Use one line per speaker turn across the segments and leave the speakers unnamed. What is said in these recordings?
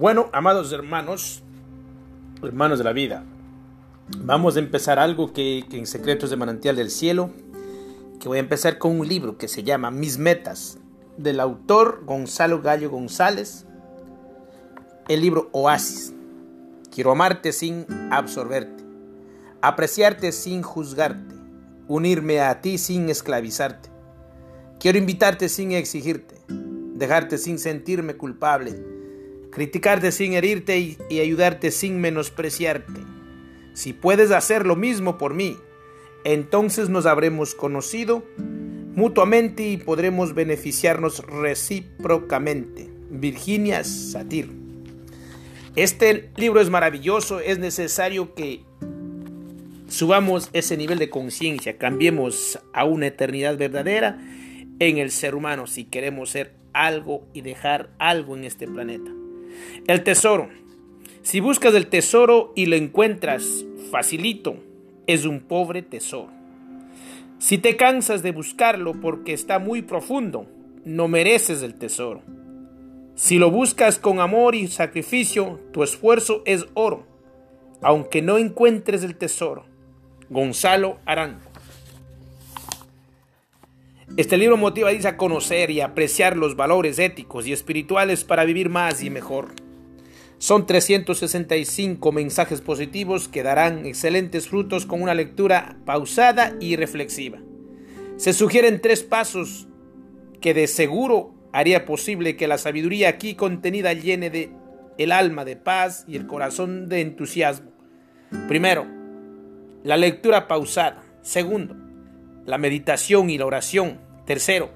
Bueno, amados hermanos, hermanos de la vida, vamos a empezar algo que, que, en Secretos de Manantial del Cielo, que voy a empezar con un libro que se llama Mis Metas, del autor Gonzalo Gallo González, el libro Oasis. Quiero amarte sin absorberte, apreciarte sin juzgarte, unirme a ti sin esclavizarte. Quiero invitarte sin exigirte, dejarte sin sentirme culpable, criticarte sin herirte y, y, ayudarte sin menospreciarte. Si puedes hacer lo mismo por mí, entonces nos habremos conocido mutuamente y podremos beneficiarnos recíprocamente. Virginia Satir. Este libro es maravilloso, es necesario que subamos ese nivel de conciencia, cambiemos a una eternidad verdadera en el ser humano si queremos ser algo y dejar algo en este planeta. El tesoro. Si buscas el tesoro y lo encuentras facilito, es un pobre tesoro. Si te cansas de buscarlo porque está muy profundo, no mereces el tesoro. Si lo buscas con amor y sacrificio, tu esfuerzo es oro, aunque no encuentres el tesoro. Gonzalo Arango. Este libro motiva a conocer y apreciar los valores éticos y espirituales para vivir más y mejor. Son 365 mensajes positivos que darán excelentes frutos con una lectura pausada y reflexiva. Se sugieren tres pasos que de seguro haría posible que la sabiduría aquí contenida llene de el alma de paz y el corazón de entusiasmo. Primero, la lectura pausada. Segundo, la meditación y la oración. Tercero,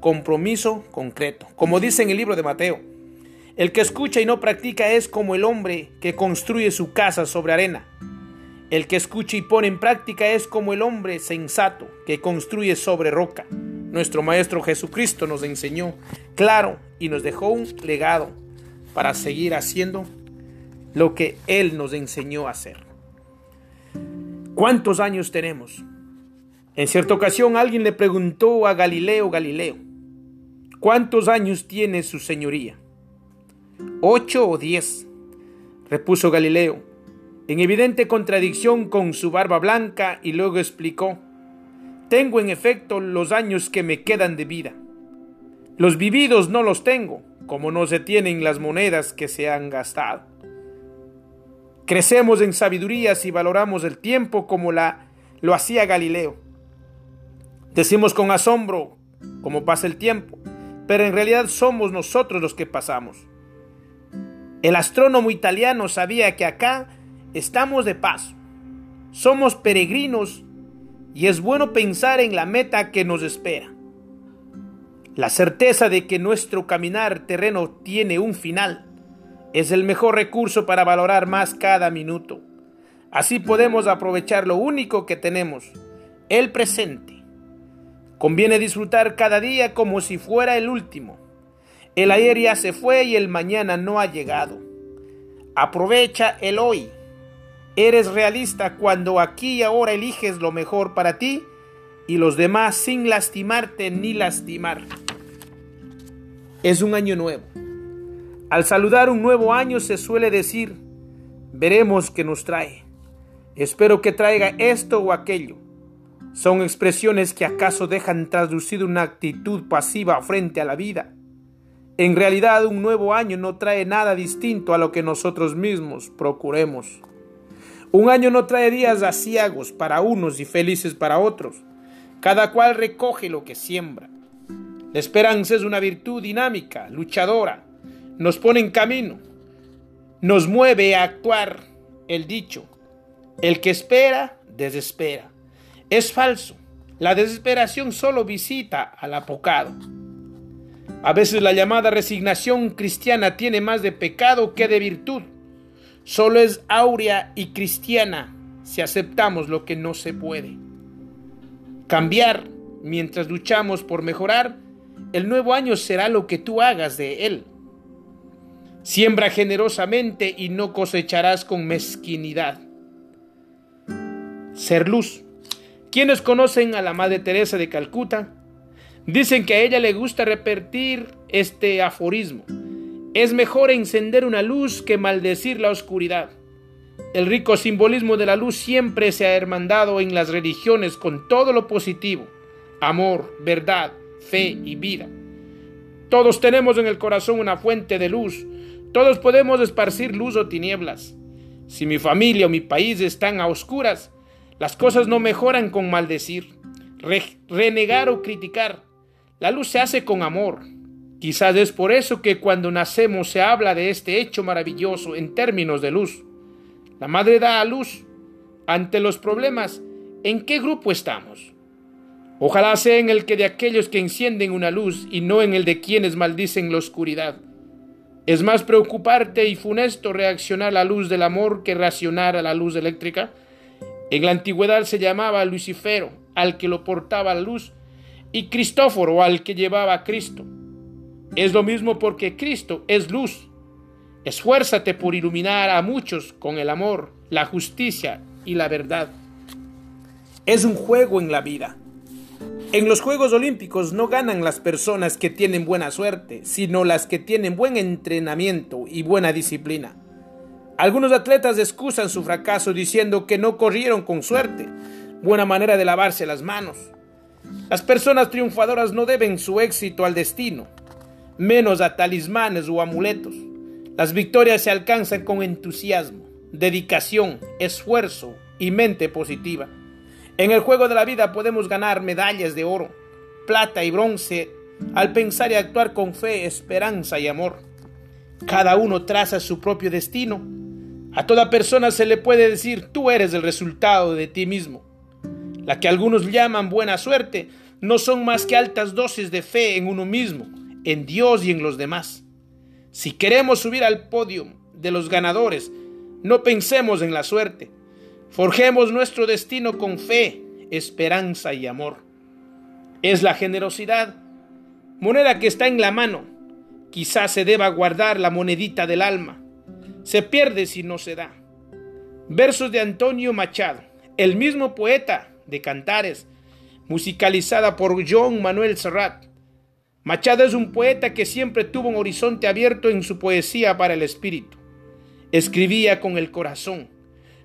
compromiso concreto. Como dice en el libro de Mateo, el que escucha y no practica es como el hombre que construye su casa sobre arena. El que escucha y pone en práctica es como el hombre sensato que construye sobre roca. Nuestro Maestro Jesucristo nos enseñó claro y nos dejó un legado para seguir haciendo lo que Él nos enseñó a hacer. ¿Cuántos años tenemos? En cierta ocasión alguien le preguntó a Galileo Galileo, ¿cuántos años tiene su señoría? ¿Ocho o diez? repuso Galileo, en evidente contradicción con su barba blanca, y luego explicó, tengo en efecto los años que me quedan de vida. Los vividos no los tengo, como no se tienen las monedas que se han gastado. Crecemos en sabiduría si valoramos el tiempo como la, lo hacía Galileo. Decimos con asombro cómo pasa el tiempo, pero en realidad somos nosotros los que pasamos. El astrónomo italiano sabía que acá estamos de paso, somos peregrinos y es bueno pensar en la meta que nos espera. La certeza de que nuestro caminar terreno tiene un final es el mejor recurso para valorar más cada minuto. Así podemos aprovechar lo único que tenemos, el presente. Conviene disfrutar cada día como si fuera el último. El ayer ya se fue y el mañana no ha llegado. Aprovecha el hoy. Eres realista cuando aquí y ahora eliges lo mejor para ti y los demás sin lastimarte ni lastimar. Es un año nuevo. Al saludar un nuevo año se suele decir, veremos qué nos trae. Espero que traiga esto o aquello. Son expresiones que acaso dejan traducir una actitud pasiva frente a la vida. En realidad un nuevo año no trae nada distinto a lo que nosotros mismos procuremos. Un año no trae días aciagos para unos y felices para otros. Cada cual recoge lo que siembra. La esperanza es una virtud dinámica, luchadora. Nos pone en camino. Nos mueve a actuar el dicho. El que espera, desespera. Es falso. La desesperación solo visita al apocado. A veces la llamada resignación cristiana tiene más de pecado que de virtud. Solo es áurea y cristiana si aceptamos lo que no se puede. Cambiar mientras luchamos por mejorar, el nuevo año será lo que tú hagas de él. Siembra generosamente y no cosecharás con mezquinidad. Ser luz. Quienes conocen a la Madre Teresa de Calcuta dicen que a ella le gusta repetir este aforismo. Es mejor encender una luz que maldecir la oscuridad. El rico simbolismo de la luz siempre se ha hermandado en las religiones con todo lo positivo, amor, verdad, fe y vida. Todos tenemos en el corazón una fuente de luz, todos podemos esparcir luz o tinieblas. Si mi familia o mi país están a oscuras, las cosas no mejoran con maldecir, renegar o criticar. La luz se hace con amor. Quizás es por eso que cuando nacemos se habla de este hecho maravilloso en términos de luz. La madre da a luz. Ante los problemas, ¿en qué grupo estamos? Ojalá sea en el que de aquellos que encienden una luz y no en el de quienes maldicen la oscuridad. Es más preocuparte y funesto reaccionar a la luz del amor que reaccionar a la luz eléctrica. En la antigüedad se llamaba Lucifero al que lo portaba la luz y Cristóforo al que llevaba a Cristo. Es lo mismo porque Cristo es luz Esfuérzate por iluminar a muchos con el amor, la justicia y la verdad. Es un juego en la vida. En los Juegos Olímpicos no ganan las personas que tienen buena suerte, sino las que tienen buen entrenamiento y buena disciplina. Algunos atletas excusan su fracaso diciendo que no corrieron con suerte, buena manera de lavarse las manos. Las personas triunfadoras no deben su éxito al destino, menos a talismanes o amuletos. Las victorias se alcanzan con entusiasmo, dedicación, esfuerzo y mente positiva. En el juego de la vida podemos ganar medallas de oro, plata y bronce al pensar y actuar con fe, esperanza y amor. Cada uno traza su propio destino. A toda persona se le puede decir tú eres el resultado de ti mismo. La que algunos llaman buena suerte no son más que altas dosis de fe en uno mismo, en Dios y en los demás. Si queremos subir al podio de los ganadores, no pensemos en la suerte. Forjemos nuestro destino con fe, esperanza y amor. Es la generosidad, moneda que está en la mano. Quizás se deba guardar la monedita del alma. Se pierde si no se da. Versos de Antonio Machado, el mismo poeta de Cantares, musicalizada por John Manuel Serrat. Machado es un poeta que siempre tuvo un horizonte abierto en su poesía para el espíritu. Escribía con el corazón.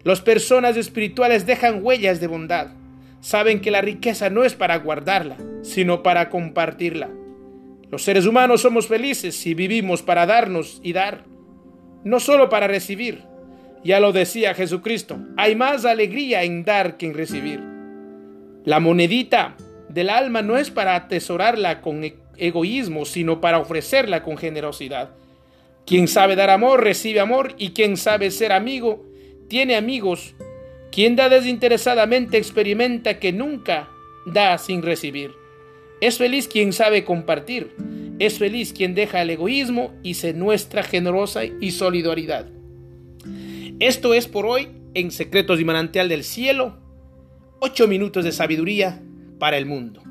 Las personas espirituales dejan huellas de bondad. Saben que la riqueza no es para guardarla, sino para compartirla. Los seres humanos somos felices si vivimos para darnos y dar, no solo para recibir. Ya lo decía Jesucristo, hay más alegría en dar que en recibir. La monedita del alma no es para atesorarla con egoísmo, sino para ofrecerla con generosidad. Quien sabe dar amor, recibe amor, y quien sabe ser amigo, tiene amigos. Quien da desinteresadamente experimenta que nunca da sin recibir. Es feliz quien sabe compartir. Es feliz quien deja el egoísmo y se muestra generosa y solidaridad. Esto es por hoy en Secretos y Manantial del Cielo. Ocho minutos de sabiduría para el mundo.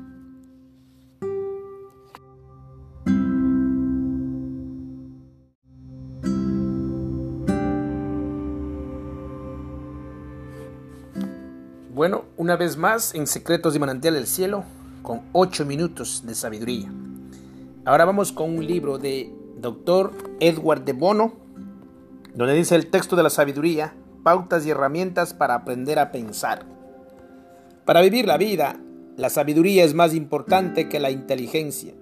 Bueno, una vez más en Secretos de Manantial del Cielo, con 8 minutos de sabiduría. Ahora vamos con un libro de Dr. Edward de Bono, donde dice el texto de la sabiduría, pautas y herramientas para aprender a pensar. Para vivir la vida, la sabiduría es más importante que la inteligencia.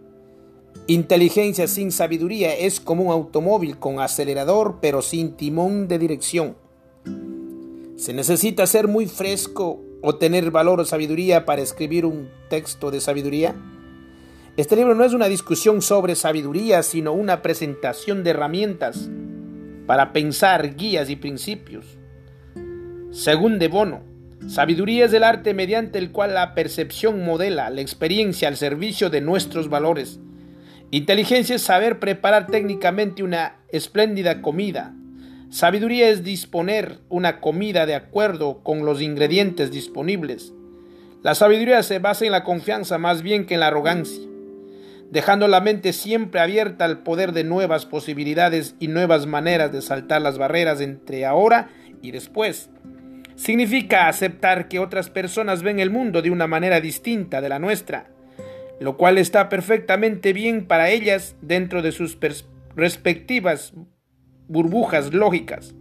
Inteligencia sin sabiduría es como un automóvil con acelerador pero sin timón de dirección. Se necesita ser muy fresco o tener valor o sabiduría para escribir un texto de sabiduría. Este libro no es una discusión sobre sabiduría, sino una presentación de herramientas para pensar, guías y principios. Según De Bono, sabiduría es el arte mediante el cual la percepción modela la experiencia al servicio de nuestros valores. Inteligencia es saber preparar técnicamente una espléndida comida, Sabiduría es disponer una comida de acuerdo con los ingredientes disponibles. La sabiduría se basa en la confianza más bien que en la arrogancia, dejando la mente siempre abierta al poder de nuevas posibilidades y nuevas maneras de saltar las barreras entre ahora y después. Significa aceptar que otras personas ven el mundo de una manera distinta de la nuestra, lo cual está perfectamente bien para ellas dentro de sus respectivas burbujas lógicas.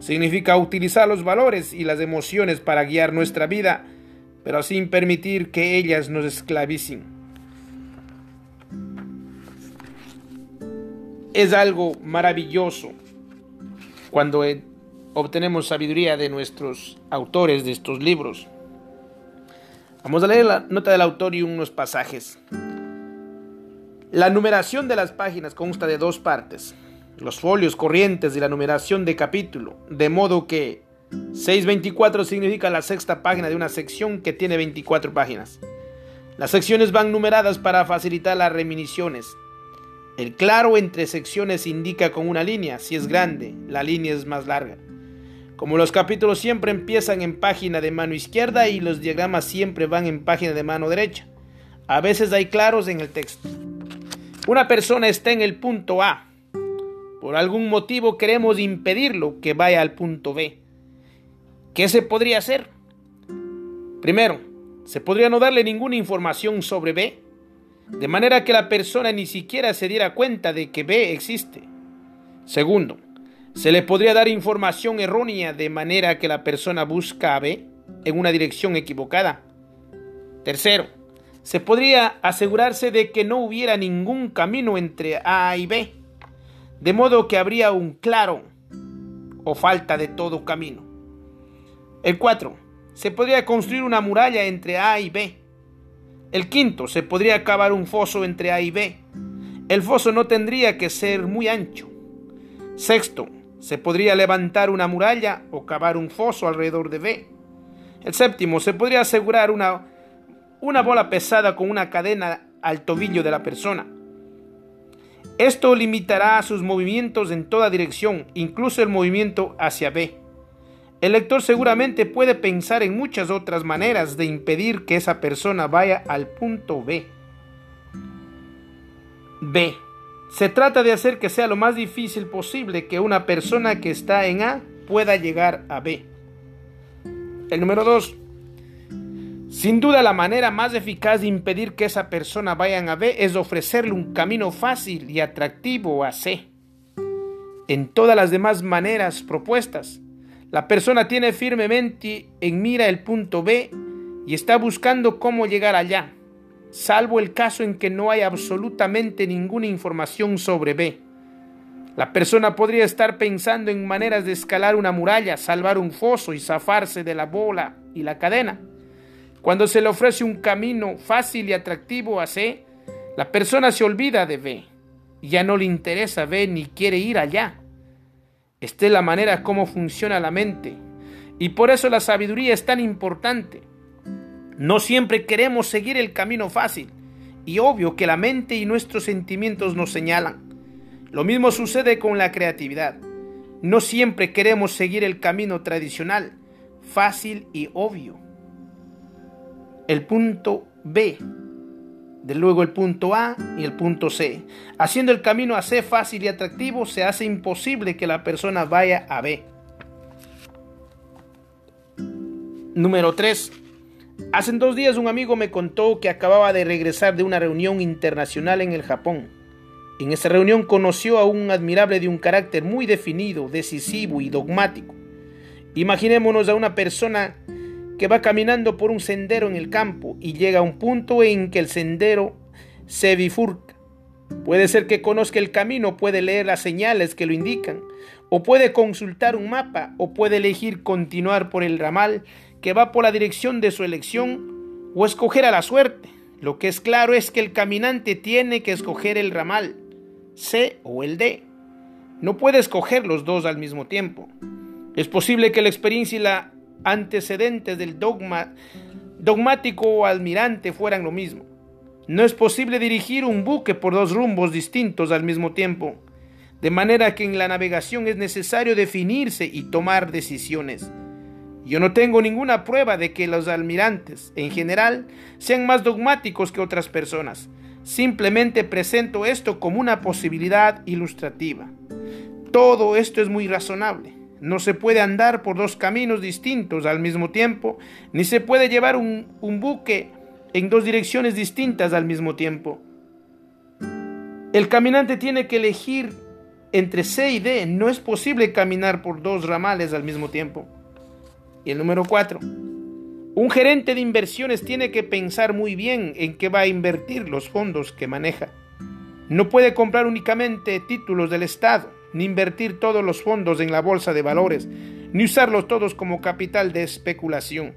Significa utilizar los valores y las emociones para guiar nuestra vida, pero sin permitir que ellas nos esclavicen. Es algo maravilloso cuando obtenemos sabiduría de nuestros autores de estos libros. Vamos a leer la nota del autor y unos pasajes. La numeración de las páginas consta de dos partes, los folios corrientes y la numeración de capítulo, de modo que 624 significa la sexta página de una sección que tiene 24 páginas. Las secciones van numeradas para facilitar las reminiscencias. El claro entre secciones indica con una línea, si es grande, la línea es más larga. Como los capítulos siempre empiezan en página de mano izquierda y los diagramas siempre van en página de mano derecha, a veces hay claros en el texto. Una persona está en el punto A. Por algún motivo queremos impedirlo que vaya al punto B. ¿Qué se podría hacer? Primero, se podría no darle ninguna información sobre B, de manera que la persona ni siquiera se diera cuenta de que B existe. Segundo, se le podría dar información errónea de manera que la persona busca a B en una dirección equivocada. Tercero, se podría asegurarse de que no hubiera ningún camino entre A y B, de modo que habría un claro o falta de todo camino. El 4. Se podría construir una muralla entre A y B. El quinto, se podría cavar un foso entre A y B. El foso no tendría que ser muy ancho. Sexto, se podría levantar una muralla o cavar un foso alrededor de B. El séptimo, se podría asegurar una, una bola pesada con una cadena al tobillo de la persona. Esto limitará sus movimientos en toda dirección, incluso el movimiento hacia B. El lector seguramente puede pensar en muchas otras maneras de impedir que esa persona vaya al punto B. B. Se trata de hacer que sea lo más difícil posible que una persona que está en A pueda llegar a B. El número 2. Sin duda la manera más eficaz de impedir que esa persona vaya a B es ofrecerle un camino fácil y atractivo a C. En todas las demás maneras propuestas, la persona tiene firmemente en mira el punto B y está buscando cómo llegar allá salvo el caso en que no hay absolutamente ninguna información sobre B. La persona podría estar pensando en maneras de escalar una muralla, salvar un foso y zafarse de la bola y la cadena. Cuando se le ofrece un camino fácil y atractivo a C, la persona se olvida de B. Ya no le interesa B ni quiere ir allá. Esta es la manera como funciona la mente. Y por eso la sabiduría es tan importante. No siempre queremos seguir el camino fácil y obvio que la mente y nuestros sentimientos nos señalan. Lo mismo sucede con la creatividad. No siempre queremos seguir el camino tradicional, fácil y obvio. El punto B, de luego el punto A y el punto C. Haciendo el camino a C fácil y atractivo, se hace imposible que la persona vaya a B. Número 3 Hace dos días un amigo me contó que acababa de regresar de una reunión internacional en el Japón. En esa reunión conoció a un admirable de un carácter muy definido, decisivo y dogmático. Imaginémonos a una persona que va caminando por un sendero en el campo y llega a un punto en que el sendero se bifurca. Puede ser que conozca el camino, puede leer las señales que lo indican, o puede consultar un mapa, o puede elegir continuar por el ramal que va por la dirección de su elección o escoger a la suerte. Lo que es claro es que el caminante tiene que escoger el ramal, C o el D. No puede escoger los dos al mismo tiempo. Es posible que la experiencia y la antecedentes del dogma, dogmático o almirante fueran lo mismo. No es posible dirigir un buque por dos rumbos distintos al mismo tiempo, de manera que en la navegación es necesario definirse y tomar decisiones. Yo no tengo ninguna prueba de que los almirantes, en general, sean más dogmáticos que otras personas. Simplemente presento esto como una posibilidad ilustrativa. Todo esto es muy razonable. No se puede andar por dos caminos distintos al mismo tiempo, ni se puede llevar un, buque en dos direcciones distintas al mismo tiempo. El caminante tiene que elegir entre C y D no es posible caminar por dos ramales al mismo tiempo. Y el número 4. Un gerente de inversiones tiene que pensar muy bien en qué va a invertir los fondos que maneja. No puede comprar únicamente títulos del Estado, ni invertir todos los fondos en la bolsa de valores, ni usarlos todos como capital de especulación.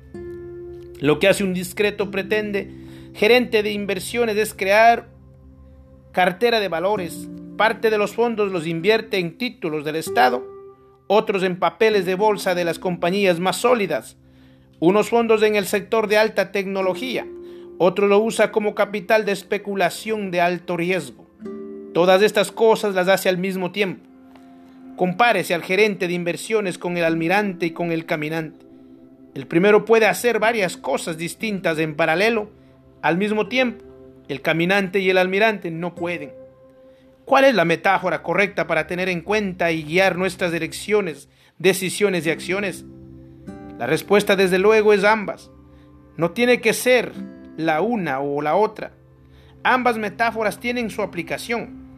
Lo que hace un discreto pretende gerente de inversiones es crear cartera de valores. Parte de los fondos los invierte en títulos del Estado, otros en papeles de bolsa de las compañías más sólidas, unos fondos en el sector de alta tecnología, otro lo usa como capital de especulación de alto riesgo. Todas estas cosas las hace al mismo tiempo. Compárese al gerente de inversiones con el almirante y con el caminante. El primero puede hacer varias cosas distintas en paralelo al mismo tiempo. El caminante y el almirante no pueden. ¿Cuál es la metáfora correcta para tener en cuenta y guiar nuestras direcciones, decisiones y acciones? La respuesta desde luego es ambas. No tiene que ser la una o la otra. Ambas metáforas tienen su aplicación.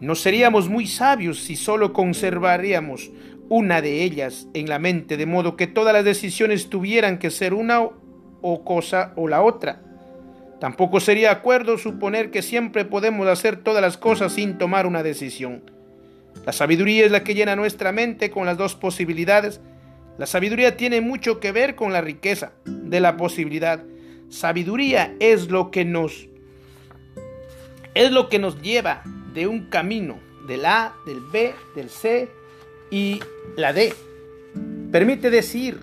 No seríamos muy sabios si solo conservaríamos una de ellas en la mente, de modo que todas las decisiones tuvieran que ser una o cosa o la otra. Tampoco sería acuerdo suponer que siempre podemos hacer todas las cosas sin tomar una decisión. La sabiduría es la que llena nuestra mente con las dos posibilidades la sabiduría tiene mucho que ver con la riqueza de la posibilidad. Sabiduría es lo que nos es lo que nos lleva de un camino del A, del B, del C y la D. Permite decir,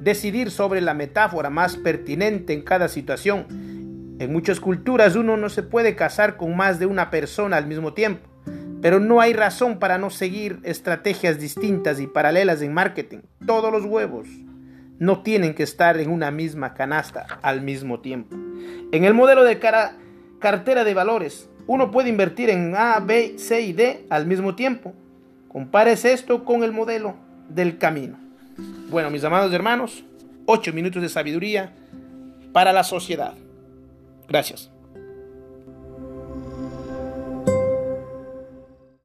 decidir sobre la metáfora más pertinente en cada situación. En muchas culturas uno no se puede casar con más de una persona al mismo tiempo. Pero no hay razón para no seguir estrategias distintas y paralelas en marketing. Todos los huevos no tienen que estar en una misma canasta al mismo tiempo. En el modelo de cartera de valores, uno puede invertir en A, B, C y D al mismo tiempo. Compares esto con el modelo del camino. Bueno, mis amados hermanos, 8 minutos de sabiduría para la sociedad. Gracias.